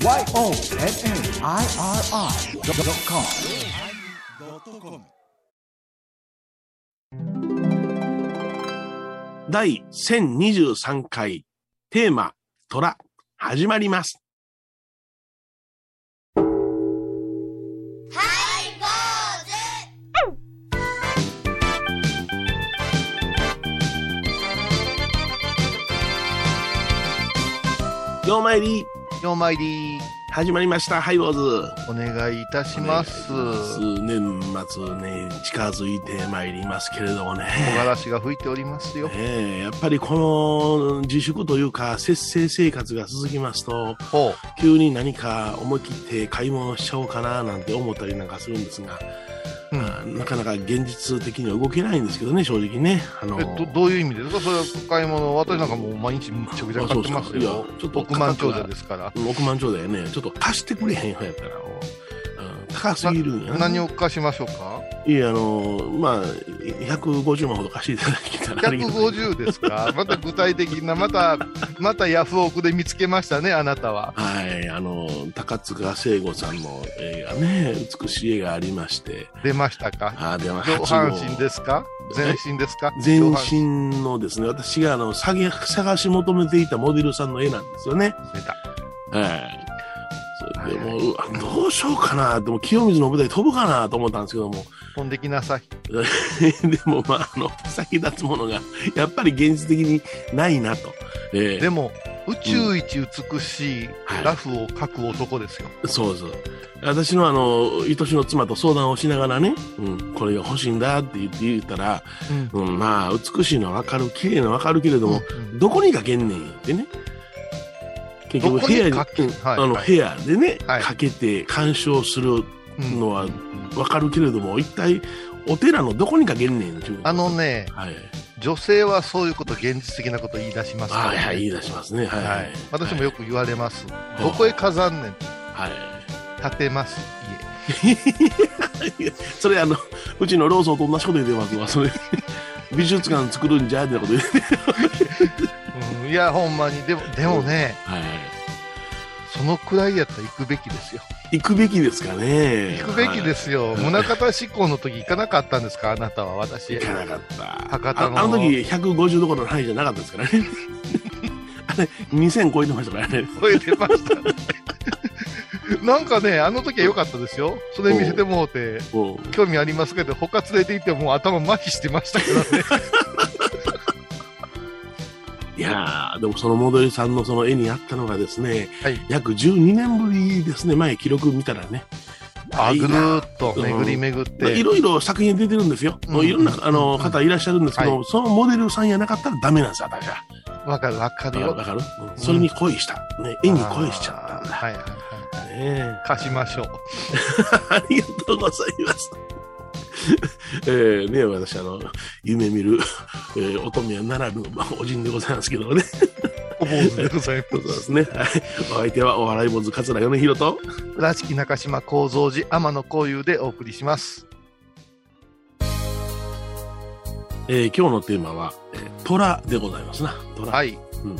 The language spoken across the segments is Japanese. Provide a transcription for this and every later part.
YONNIRI.com 第1023回テーマ「虎」始まります。ようまいりり始まりました。ハイボーズ。お願いいたします。年末ね近づいてまいりますけれどもね。木枯らしが吹いておりますよ。ええやっぱりこの自粛というか節制生活が続きますとほ急に何か思い切って買い物しちゃおうかななんて思ったりなんかするんですが、なかなか現実的には動けないんですけどね正直ね。あのえどどういう意味ですか？それは買い物、私なんかもう毎日めちゃくちゃ買ってますあそうですかいよや。ちょっと億万長者ですから。億万長者やね。ちょっと貸してくれへんやったら。もう、うん。高すぎるんやな何を貸しましょうか？いやあのまあ150万ほど貸していただけたらありがたい ?150 ですか？また具体的な、また、またヤフオクで見つけましたね、あなたは。はい、あの、高塚聖子さんの映画ね、美しい絵がありまして、出ましたか？あーでも上半身ですか？全身ですか？全身身のですね、私があの、探探し求めていたモデルさんの絵なんですよね。出た。はい。でもう、うわどうしようかなでも清水の舞台飛ぶかなと思ったんですけども、飛んできなさい。でもまあ、あの、先立つものが、やっぱり現実的にないなと。ええでも、宇宙一美しいはいラフを描く男ですよ。そうそう。私のあの、愛しの妻と相談をしながらね、うん、これが欲しいんだって言って言ったら、うんうん、まあ、美しいのはわかる、綺麗なのはわかるけれども、うんどこにかけんねんってね。結局部屋に、あの部屋でね、はいかけて鑑賞するうんのはわかるけれども、一体お寺のどこにかけんねん。あのね、はい。女性はそういうこと、現実的なこと言い出しますから、ね。はいはい、言い出しますね。はい。ははいい。私もよく言われます。いどこへ飾んねん。はい。建てます、いや それあの、うちのローソンと同じこと言ってますわ、それ。美術館作るんじゃみたいなこと言って。家。うん、いや、ほんまに。でも、でもね、はい。そのくらいやったら行くべきですよ。行くべきですかね。行くべきですよ。はい宗像志向の時行かなかったんですか？あなたは、私。行かなかった。博多のああの時150どころの範囲じゃなかったですからね。あれ、2000超えてましたからね。超えてましたね。なんかね、あの時は良かったですよ。それ見せてもうて、も興味ありますけど、他連れて行ってもう頭麻痺してましたけどね。ういやー、でもそのモデルさんのその絵にあったのがですね、はい約12年ぶりですね、前記録見たらね。あ、ぐるっと巡り巡って。まあいろいろ作品出てるんですよ。うんもういろんな、あのうん方いらっしゃるんですけど、はそのモデルさんやなかったらダメなんですよ、私は。わかるわかるよ。わかる、うんそれに恋した。ね、絵に恋しちゃったんだ。はいはいはい。ね貸しましょう。ありがとうございます。えー、ね、私、あの、夢見る、えー、乙女ならぬ、まあ、おじんでございますけどもね。お坊主でございそうですね。はい。お相手はお笑い坊主桂米宏と、ます。倉敷中島幸三寺天野幸雄でお送りします。えー、今日のテーマは、えー、虎でございますな。虎。はい。うん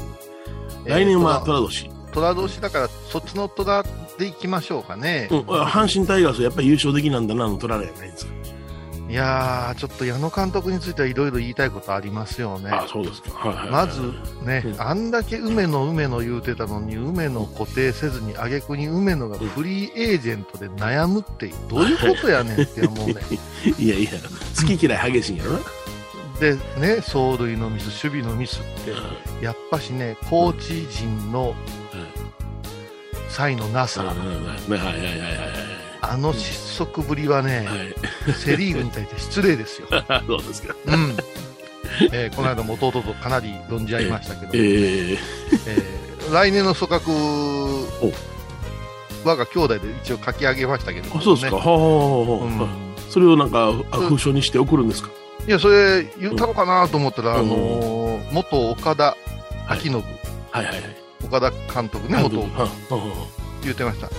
えー来年は虎虎年。虎年だから、そっちの虎でいきましょうかね。うん、阪神タイガースやっぱり優勝できなんだな、あの虎じゃないですか。いやー、ちょっと矢野監督についてはいろいろ言いたいことありますよね。あそうですか。はいはいはい。まずね、うん。あんだけ梅野梅野言うてたのに、梅野固定せずに、挙句に梅野がフリーエージェントで悩むって、どういうことやねんって思うね。いやいや、好き嫌い激しいんやろ？な。で、ね、走塁のミス、守備のミスって、やっぱしね、コーチ陣の才のなさ、はいはいはいはいはいあの失速ぶりはね、はい。セ・リーグに対して失礼ですよ。はい。そうですか。うん。えーこの間も弟とかなり論じ合いましたけど、えー、えー来年の組閣、我が兄弟で一応書き上げましたけど、あ、そうですか。うんはあそれをなんか、あ封書にして送るんですか？いや、それ言ったのかなと思ったら、うんあのー元岡田はい昭信、はいはいはい。岡田監督ね、元はあはあは言ってました。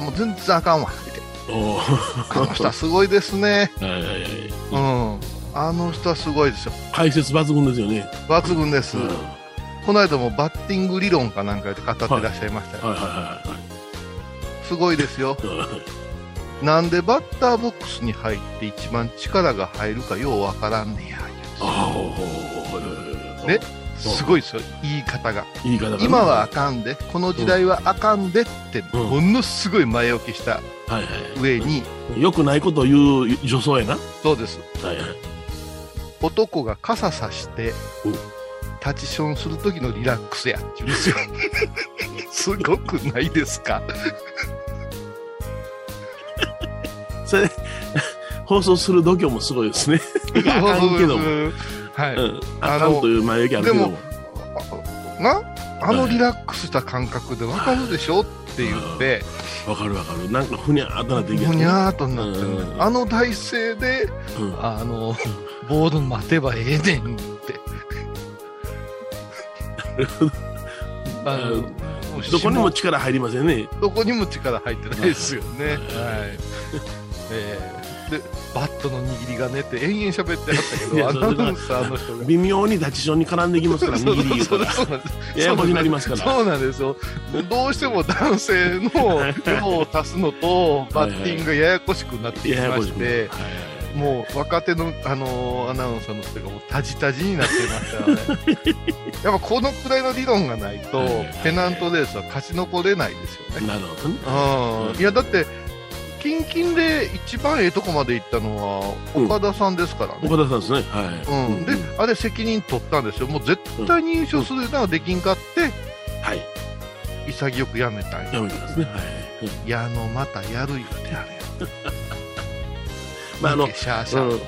あもう全然あかんわ、って。あの人はすごいですね。ーはいはいはい。うん。あの人はすごいですよ。解説抜群ですよね。抜群です。うんこの間もバッティング理論かなんかで語ってらっしゃいましたよ。はいはいはいすごいですよ。はい。なんでバッターボックスに入って一番力が入るかようわからんねや。ああ、ね？すごいですよ、言い方が。言い方がね今はあかんで、この時代はあかんでって、うんものすごい前置きしたはいはい。上に、よくないことを言う女装やな。はそうです。いはい。男が傘さしてうん、立ちションする時のリラックスやって言うんですよ。すごくないですか？それ、放送する度胸もすごいですね。あかんけども。はい。うん。あかんという前置きあるけども。なあのリラックスした感覚でわかるでしょって言って、わかるわかる。なんかふにゃーっとなっていけふにゃーっとなってあの体勢で、うん。あの、ボール待てばええねんって。あのどこにも力入りませんね。どこにも力入ってないですよね。はいはい。えーで、バットの握りがねって延々喋ってはったけいやど、アナウンサーの人が。微妙に立ちションに絡んできますから、そう握り言うたら。そうになりますから。そうなんですよ。どうしても男性の量を足すのと、バッティングがややこしくなってきややまして、もう若手の、あのーアナウンサーの人がもうタジタジになってましたよね。やっぱこのくらいの理論がないとはい、ペナントレースは勝ち残れないですよね。なるほどね。うん。いや、だって、キンキンで一番ええとこまで行ったのは、うん岡田さんですからね。岡田さんですね。はい。うん。で、あれ責任取ったんですよ。もう絶対に優勝するのができんかって、はい。潔くやめたんや。やめてますね。はい。うん矢野またやる言うてやるよ。まあ、あの、シャーシャー。うん。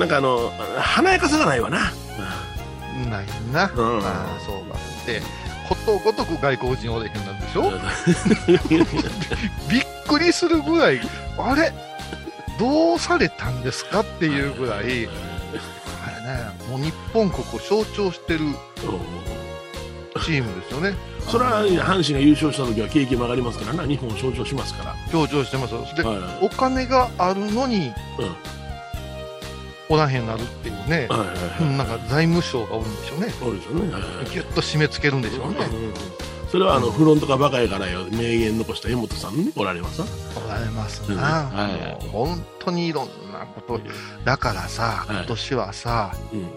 なんかあの、華やかさがないわな。ないな。うんああ、そうか。で、ことごとく外国人おれへんなんでしょ？びっくりするぐらい、あれ？どうされたんですかっていうぐらい、あれね、もう日本国を象徴してるチームですよね。それは阪神が優勝した時は景気も上がりますからな、日本を象徴しますから。象徴してますよ。で、はいお金があるのに、うんおらへんなるっていうね。はいはいはい。うんなんか財務省がおるんでしょうね。そうですよね。はいはいぎゅっと締め付けるんでしょうね。うんうんそれはあのフロントがバカやからよ名言残した江本さんにおられますおられますうん。な。はい。本当にいろんなこと。だからさ、はい。今年はさ、うん。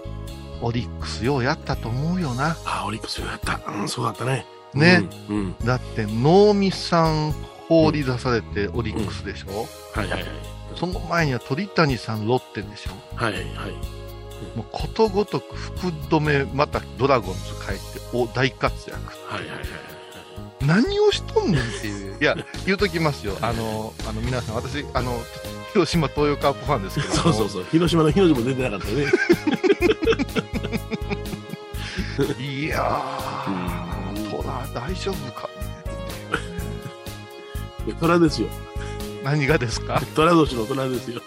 オリックスようやったと思うよな。あオリックスよやった、うん、そうだったね。ね、うん、うん。だって能見さん放り出されてオリックスでしょ、はいはいはい。その前には鳥谷さんロッテでしょ？はいはいもうことごとく福留またドラゴンズ帰ってお大活躍はいはいはい何をしとんねんっていう。いや言うときますよ。あのあの皆さん私あの広島東洋カープファンですけども。そうそうそう。広島の日の字も出てなかったよね。いやうん。ー、トラ大丈夫かね虎ですよ何がですか虎年の虎ですよ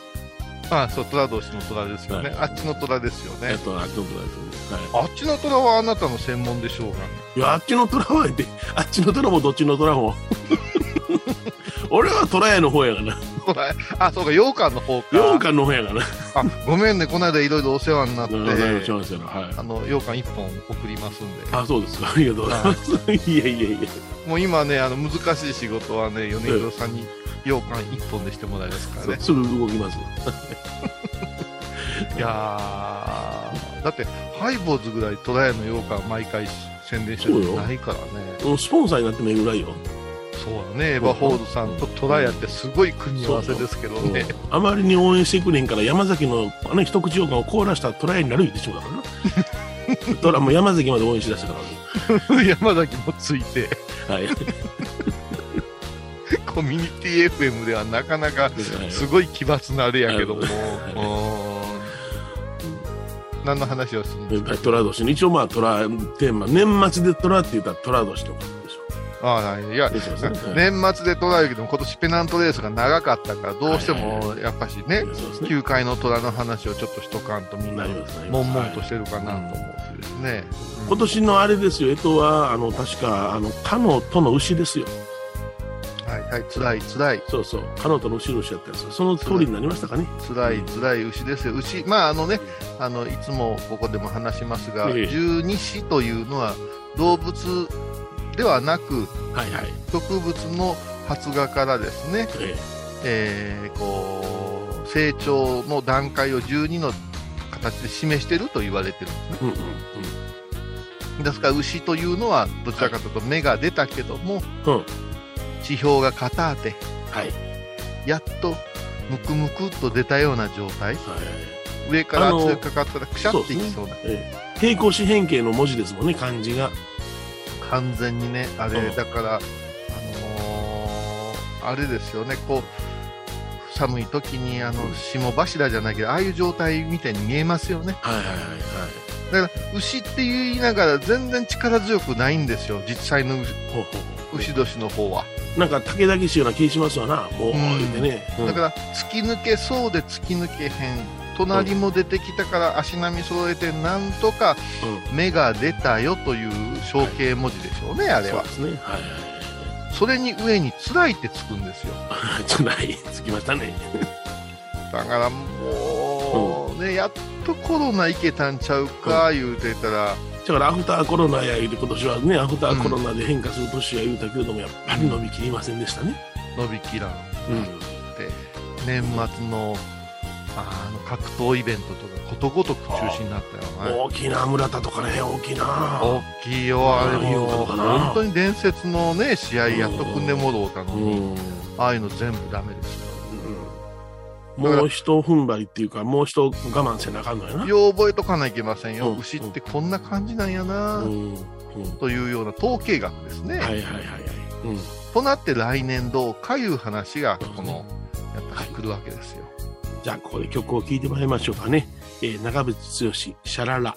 あそう、虎同士の虎ですよね。はい。あっちの虎ですよね。えっとあっちの虎です。はあっちの虎はあなたの専門でしょうがね。い、いやあっちの虎はで あっちの虎もどっちの虎も。俺は虎屋の方やがな。虎あ、そうか、羊羹の方か。羊羹の方やがな。あ、ごめんね、この間いろいろお世話になって、はい。あの、羊羹一本送りますんで。あそうですか。ありがとうございます。いやいやいや。もう今ね、あの、難しい仕事はね、米広さんに羊羹一本でしてもらいますからね。すぐ動きます いやー、だって、ハイボーズぐらい虎屋の羊羹毎回宣伝してるのないからね。スポンサーになってもいいぐらいよ。そうだね、エヴァホールさんとトラヤってすごい組み合わせですけどね。あまりに応援してくれへんから山崎のあの一口羊羹を凍らしたトライになる言ってしまうからな。トラもう山崎まで応援しだしたか 山崎もついて、らはいコミュニティ FM ではなかなかすごい奇抜なあれやけども、何の話をするんですか？トラ年に一応まあトラテーマ年末でトラって言ったらトラ年とかでしああはいいやね。年末でトラやけども今年ペナントレースが長かったからどうしてもやっぱしね球界の虎の話をちょっとしとかんとみんな悶々としてるかなと思ってですね、今年のあれですよ、えとは、あの、確か、あの、カノとの牛ですよ。はいはい辛い辛いそうそう、カノとの牛の牛やったんですよ。その通りになりましたかね。辛い辛い牛ですよ牛まああのねあのいつもここでも話しますが、ええ十二支というのは動物ではなく、はいはい。植物の発芽からですね、ええーこう成長の段階を12の形で示していると言われてるんですね。えうんうんうん。ですから牛というのはどちらかというと芽が出たけども、うん地表が硬ではい。やっとむくむくっと出たような状態はい。上から圧力かかったらくしゃっていきそうなええ平行四辺形の文字ですもんね、漢字が。完全にねあれ、うんだからあのーあれですよねこう寒い時にあの霜柱じゃないけどああいう状態みたいに見えますよねはいはいはいはい。だから牛って言いながら全然力強くないんですよ実際の牛年の方はうなんか武田騎士ような気しますわな、もう、うん。ね。うん。だから突き抜けそうで突き抜けへん。隣も出てきたから足並み揃えてなんとかうん。芽が出たよという象形文字でしょうね、あれは。そうですね。はい。それに上に辛いってつくんですよ。はい。つない、つきましたね。だからもうね、やっとコロナいけたんちゃうか言うてたら、だからアフターコロナや言うて今年はね、アフターコロナで変化する年や言うたけれども、やっぱり伸びきりませんでしたね。伸びきらんうん。って、年末のあの格闘イベントとかことごとく中止になったよね。大きな村田とかね、大きな。大きいよ、あれも本当に伝説のね、試合やっと組んでもろうたのうに、ん。ああいうの全部ダメですよ。もう一踏ん張りっていうか、もう一我慢せなあかんのやな。よう覚えとかないけませんよ。うん牛ってこんな感じなんやな。というような統計学ですね。はいはいはいはい。うん。となって来年どうかいう話が、この、やっぱり来るわけですよ。じゃあ、ここで曲を聴いてもらいましょうかね。えー、長渕剛、シャララ。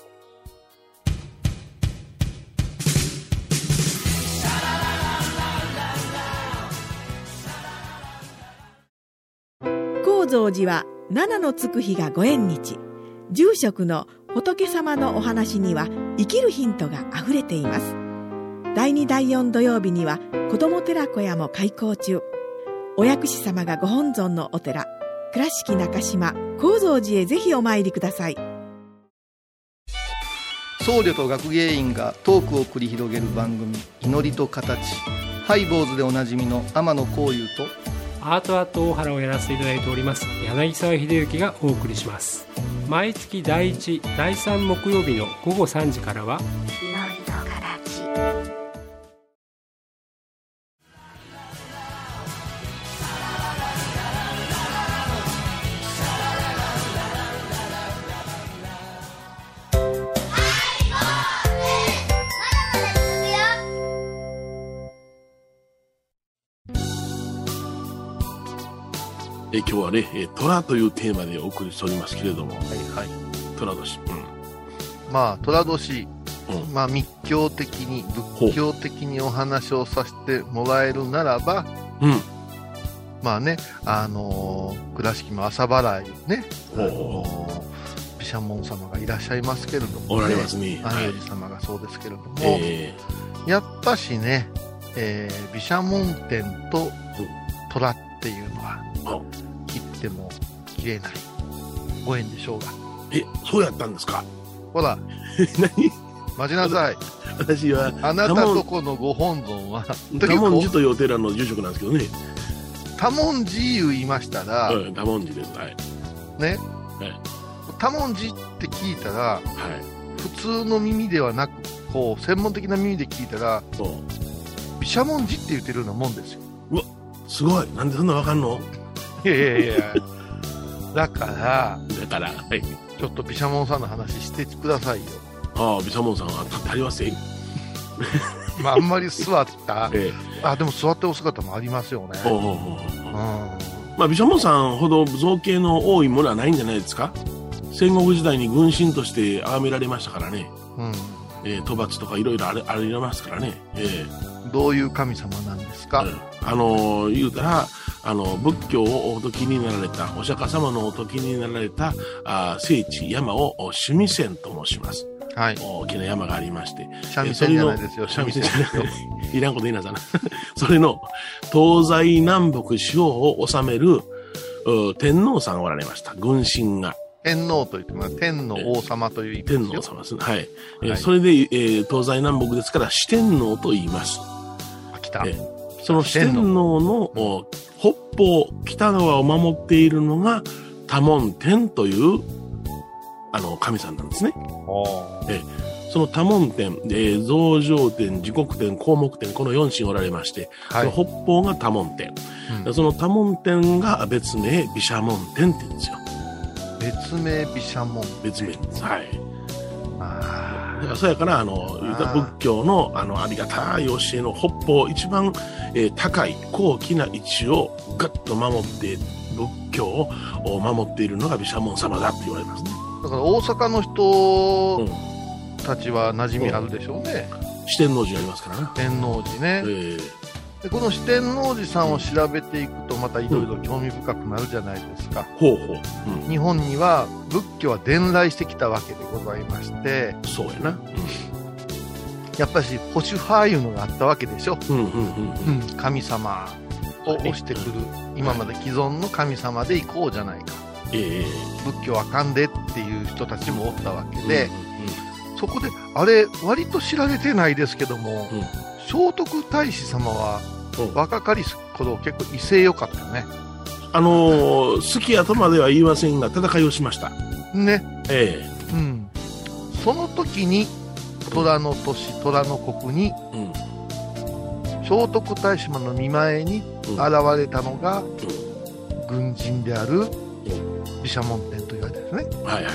高蔵寺は七のつく日がご縁日。住職の仏様のお話には生きるヒントがあふれています。第2第4土曜日には子ども寺小屋も開校中。お薬師様がご本尊のお寺。倉敷中島・高蔵寺へぜひお参りください。僧侶と学芸員がトークを繰り広げる番組「祈りと形」ハイボーズでおなじみの天野幸雄とアートアート大原をやらせていただいております。柳沢秀幸がお送りします。毎月第1第3木曜日の午後3時からは日はね、えー虎というテーマでお送りしておりますけれども、はいはい。虎年。まあ、寅年、うん。うん。まあ、密教的に、仏教的にお話をさせてもらえるならば、うん。まあね、あのー倉敷も朝払いね、毘沙門様がいらっしゃいますけれども、ね、おられますね。安はい養寺様がそうですけれども、えやっぱしね、えー、毘沙門天と虎っていうのは、ても切れないご縁でしょうが。え、そうやったんですか？ほら、何？待ちなさい。私は、あなたとこのご本尊は、多文字というお寺の住職なんですけどね。多文字言いましたら、うん、多文字です。はい。ね、はい多文字って聞いたら、はい。普通の耳ではなく、こう、専門的な耳で聞いたら。毘沙門字って言ってるようなもんですよ。すごい。なんでそんなわかんの？いやいやいやだから、だから、はい。ちょっと毘沙門さんの話してくださいよ。ああ、ビサモンさんは立ってありますよ。まあ、あんまり座った、ええ。あ、でも座ってお姿もありますよね。ほうほうほうほううん。まあ、ビシャモンさんほど造形の多いものはないんじゃないですか？戦国時代に軍神として崇められましたからね。うん。えー、討伐とかいろいろあれありますからね。えどういう神様なんですか、えうんあのー言うたら、あの、仏教をお説きになられた、お釈迦様のお説きになられた、あー聖地、山をお趣味線と申します。はい。大きな山がありまして。三味線じゃないですよ。三味線じゃない。いらんこと言いなさな。それの、東西南北四方を治める、う天皇さんがおられました。軍神が。天皇と言ってます。天の王様という意味天ですよ。皇様ですね。はい。えーはいそれで、えー東西南北ですから、四天王と言います。あ来た。えその四天王のお北方、北側を守っているのが多聞天という、あの、神さんなんですね。おーその多聞天、えー増上天、時刻天、項目天、この四神おられまして、はい。その北方が多聞天。うんその多聞天が別名、毘沙門天って言うんですよ。別名毘沙門。別名です。はい。あだからそやから、あの、仏教の、あの、ありがたい教えの北方、一番、えー高い、高貴な位置をガッと守って、仏教をお守っているのが毘沙門様だって言われますね。ーだから大阪の人たちは馴染みあるでしょうね。四天王寺ありますからね。天王寺ねえ。ーでこの四天王寺さんを調べていくとまたいろいろ興味深くなるじゃないですか。ほうほう。うん。日本には仏教は伝来してきたわけでございまして、そうやな。やっぱし保守派いうのがあったわけでしょ。うん、うん、うん、うん。うん、神様を推してくる、今まで既存の神様で行こうじゃないか。ええ仏教はあかんでっていう人たちもおったわけで、うんそこで、あれ、割と知られてないですけども、うん聖徳太子様はうん若かりし頃結構威勢良かったよね。あのー好きやとまでは言いませんが、戦いをしました。ね。えうん。その時に、虎の都市、虎の国に、えうん。聖徳太子様の見前にうん現れたのが、軍人である毘沙門天と言われてるんですね。はいはいはい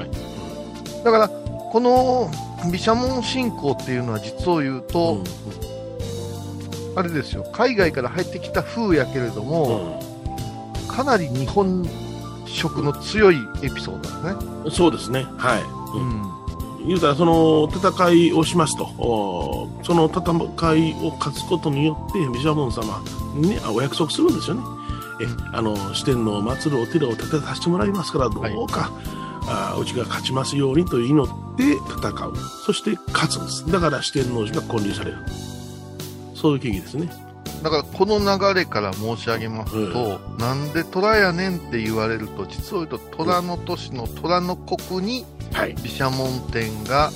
はい。だから、この毘沙門信仰っていうのは実を言うと、うん。あれですよ、海外から入ってきた風やけれども、かなり日本色の強いエピソードだね。うんそうですね。はい。うん。言うたらその戦いをしますと。その戦いを勝つことによって毘沙門様に、ね、あお約束するんですよね。えあの四天王を祀るお寺を建てさせてもらいますからどうか、あうちが勝ちますようにと祈って戦うそして勝つんですだから四天王寺が建立されるそういう経緯ですね。だからこの流れから申し上げますと、なんで虎やねんって言われると、実を言うと虎の都市の虎の国にはい。毘沙門天が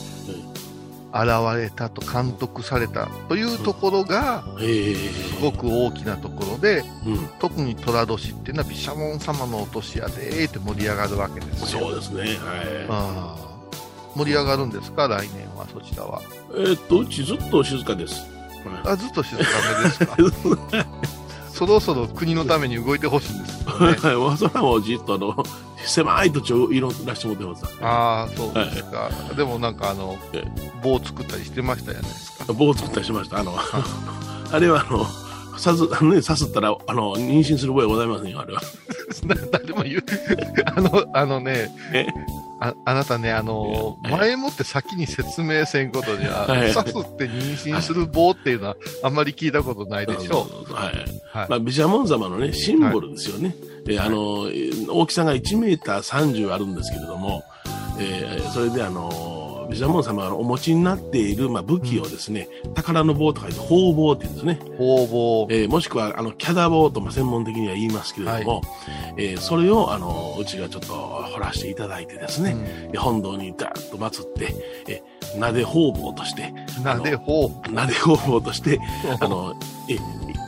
現れたと監督されたというところが、ええすごく大きなところで、うん、特に虎年っていうのは毘沙門様のお年やでーって盛り上がるわけですよ。そうですね。はい。盛り上がるんですか、来年はそちらは。えーっとうちずっと静かです。はいあずっと静かめですか？そろそろ国のために動いてほしいんですね。はい、わそらもじっとあの、狭い土地を色らしてもらってます。ああ、そうですか。でもなんかあのえ、棒作ったりしてましたじゃないですか。棒を作ったりしました。あの、あれはあの、さす、あのね、さすったら、あの、妊娠する覚えはございませんよ、あれは。な誰も言う。あの、あのねえ、ああなたね、あの、え前もって先に説明せんことには、はい刺すって妊娠する棒っていうのはあんまり聞いたことないでしょはい。う。はい。まあ、毘沙門様のね、シンボルですよね。えあの、え大きさが1メーター30あるんですけれども、えーそれであの、毘沙門様がお持ちになっている、まあ、武器をですね、宝の棒とか言って、宝棒って言うんですね。方々。えーもしくは、あの、キャダ棒と、まあ、専門的には言いますけれども、えーそれを、あの、うちがちょっと掘らせていただいてですね、え本堂にダーッと祀って、えー、なで方々として、なで方々。なで方々として、あの、え、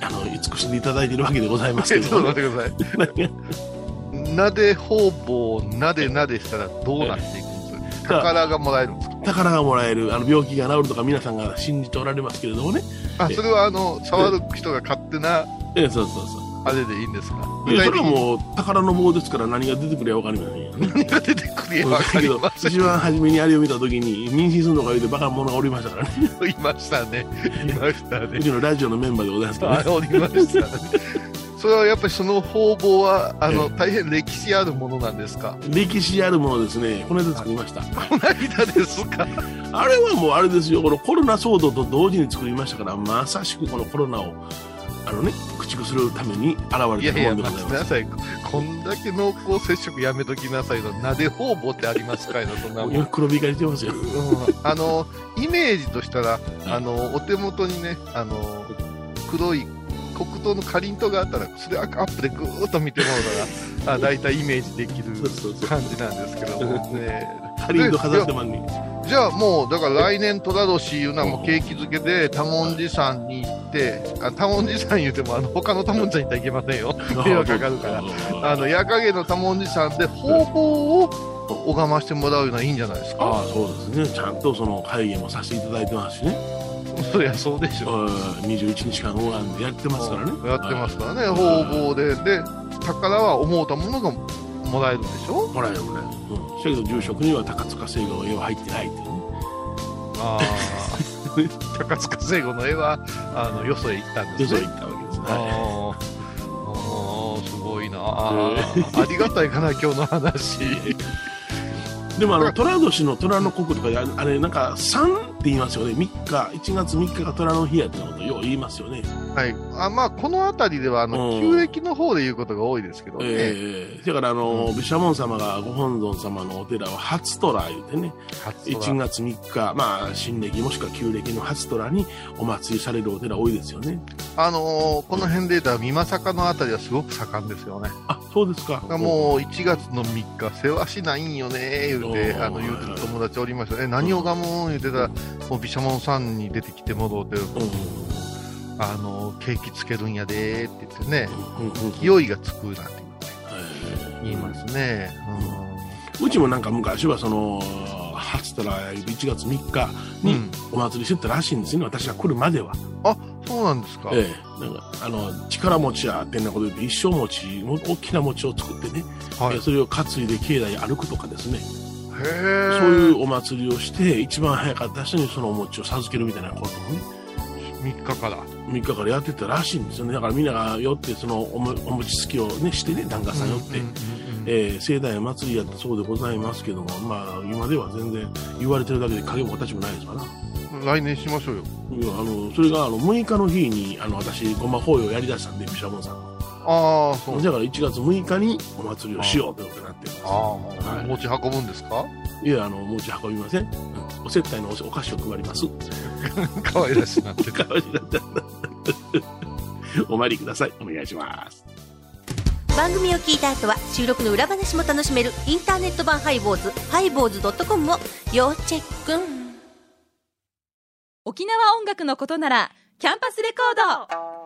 あの、慈しんでいただいているわけでございますけ ちょっと待ってください。なで方々をなでなでしたらどうなっていくんですか？宝がもらえるんですか？宝がもらえる、あの、病気が治るとか皆さんが信じておられますけれどもね、あ、それはあの、触る人が勝手な、えーそうそうそう。あれでいいんですか？それはう。もう宝の棒ですから何が出てくるかわかりませんよね。何が出てくるやわかりま、せん。一番初めにあれを見たときに、妊娠するのか言うてバカ者がおりましたからね。いましたね。いましたねう。ちのラジオのメンバーでございますけどね。あおりましたね。それはやっぱりその方々は、あの、大変歴史あるものなんですか？歴史あるものですね、この間作りました。この間ですか？あれはもうあれですよ、このコロナ騒動と同時に作りましたから、まさしくこのコロナを、あのね、駆逐するために現れいやいや、たもので待ございます。ちなさい。こんだけ濃厚接触やめときなさいの、なで方々ってありますかいの、そんなもん。今黒光りしてますよ。うんあの、イメージとしたら、あの、お手元にね、あの、黒い黒糖のかりんとうがあったら、それアップでぐーっと見てもらうのが、あ大体イメージできる感じなんですけども、ね、カリンと飾ってまんねじゃあもう、だから来年、寅年いうのはもう景気づけで、多文字山に行って、あ多文字山言うても、あの他の多文字山行ったらいけませんよ。迷惑かかるから。あの、矢影の多文字山で方々を拝ましてもらうのはいいんじゃないですか？ああそうですね。ちゃんとその会議もさせていただいてますしねそりゃそうでしょ。うん21日間拝んでやってますからね。やってますからね、方々で。で、宝は思うたものがもらえるんでしょ？もらえるもらえるうん。だけど住職には高塚星河の絵は入ってないっていうね。ああ。高塚聖子の絵は、あの、よそへ行ったんでね。ですそう言ったわけですね。あー。あーすごいな。あー。ありがたいかな今日の話。でもあの寅年の寅の国とかでああれなんか3って言いますよね。3日1月3日が虎の日やったことよ。言いますよね。はい。あまあこの辺りではあのうん。旧暦の方で言うことが多いですけどね、ええだからあの、うん。毘沙門様がご本尊様のお寺は初寅言うてね初1空月3日まあ新暦もしくは旧暦の初寅にお祭りされるお寺多いですよね。あのーこの辺で言ったら美作の辺りはすごく盛んですよね。あそうですか。もう1月の3日世話しないんよね言うてあの言うてる友達おりました。ね何をがもん言うてたらもう毘沙門さんに出てきて戻ってうんうんあのケーキつけるんやでーって言ってね勢いがつくなんてええ言いますね。うちもなんか昔はその初寅1月3日にうん。お祭りしてたらしいんですよね私が来るまでは。そうなんですか。ええ、なんかあの力持ちやってんなこと言って一生餅も大きな餅を作ってね、はい。えそれを担いで境内歩くとかですね、へえ。そういうお祭りをして一番早かった人にそのお餅を授けるみたいなことをね3日から。3日からやってたらしいんですよねだからみんなが寄ってそのおもお餅つきをねしてね檀家さん寄って、えー盛大な祭りやったそうでございますけどもまあ今では全然言われてるだけで影も形もないですから来年しましょうよ。いやあのそれがあの6日の日にあの私ごま法要やりだしたんで毘沙門さんのああ、そう。だから1月6日にお祭りをしようということになってるんですああ、はい。持ち運ぶんですか？いやあの持ち運びません、うん。お接待のおお菓子を配ります。可愛らしいなって。かわいいなったお参りください。お願いします。番組を聞いた後は収録の裏話も楽しめるインターネット版ハイボーズハイボーズドットコムを要チェック。沖縄音楽のことならキャンパスレコード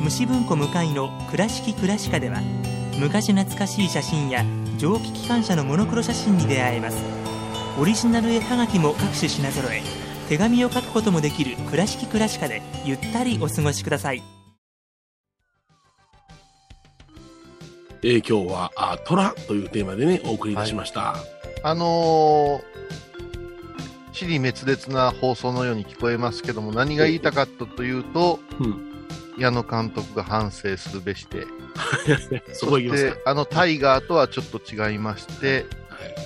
虫文庫向かいの「倉敷倉歯科」では昔懐かしい写真や蒸気機関車のモノクロ写真に出会えます。オリジナル絵はがきも各種品揃え手紙を書くこともできる「倉敷倉歯科」でゆったりお過ごしください。えー今日はあ虎というテーマでねお送りいたしました、あのー、死に滅裂な放送のように聞こえますけども、何が言いたかったというと、うん矢野監督が反省するべして、そこ行きますか。で、あのタイガーとはちょっと違いまして、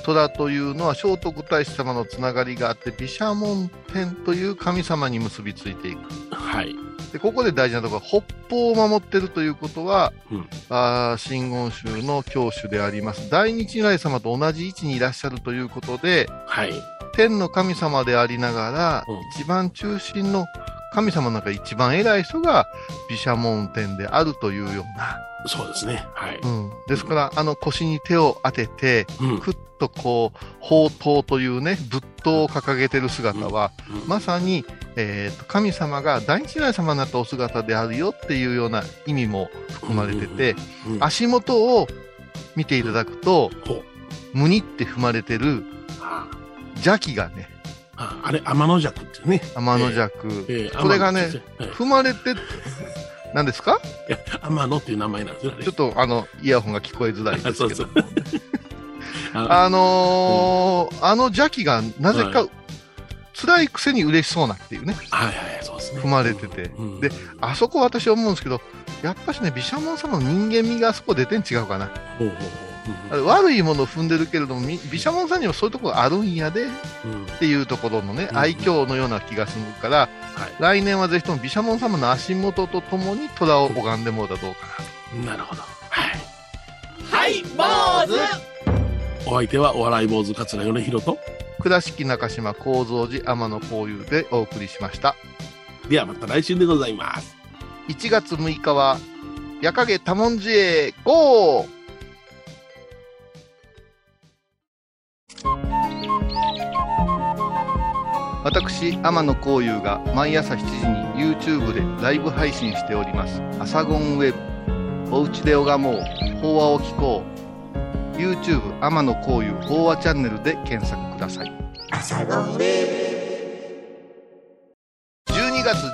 虎というのは聖徳太子様のつながりがあって、毘沙門天という神様に結びついていく。はい。で、ここで大事なところは、北方を守ってるということは、うん。真言宗の教主であります、大日如来様と同じ位置にいらっしゃるということで、はい。天の神様でありながら、うん。一番中心の神様の中で一番偉い人が毘沙門天であるというような、そうですね。はい、うん、ですから、あの腰に手を当てて、うん。ふっとこう、宝刀というね、仏刀を掲げてる姿は、うん。まさに、えーと神様が大日如来様になったお姿であるよっていうような意味も含まれてて、うん。足元を見ていただくと、ほう。無にって踏まれてるあ。邪気がね、ああれ天の弱ってね。天の弱、えーこれがね踏まれて、何ですか？いや天野っていう名前なんですよねちょっとあの、イヤホンが聞こえづらいですけど。あ あのーあの邪気がなぜかは辛いくせに嬉しそうなっていうね。はいはいそうですね。踏まれてて、うん。で、あそこ私思うんですけど、やっぱしね、毘沙門様の人間味があそこ出てん違うかな。ほうほうほ悪いものを踏んでるけれども、み毘沙門さんにはそういうところがあるんやでっていうところのね、うん愛嬌のような気がするから、はい来年はぜひとも毘沙門様の足元とともに虎を拝んでもらうたらどうかな。なるほど。はい。はい坊主お相手はお笑い坊主桂米宏と、倉敷中島幸三寺天野幸雄でお送りしました。ではまた来週でございます。1月6日は、夜影多文字へ GO! 私、天野幸雄が毎朝7時に YouTube でライブ配信しております。アサゴンウェブ。おうちで拝もう。法話を聞こう。YouTube 天野幸雄法話チャンネルで検索ください。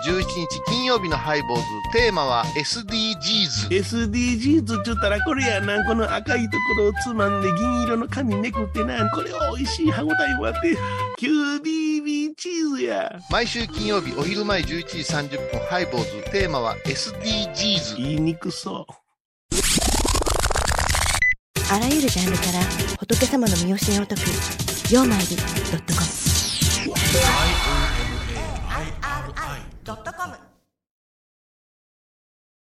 17日金曜日のハイボーズ。テーマは SDGs。SDGs っちゅったらこれやな。この赤いところをつまんで銀色の紙めくってな。これ美味しい歯ごたえもあって、QDB チーズや。毎週金曜日お昼前11時30分ハイボーズ。テーマは SDGs。言いにくそう。あらゆるジャンルから仏様の身教えを解く「曜マイルドットコム」ドットコム。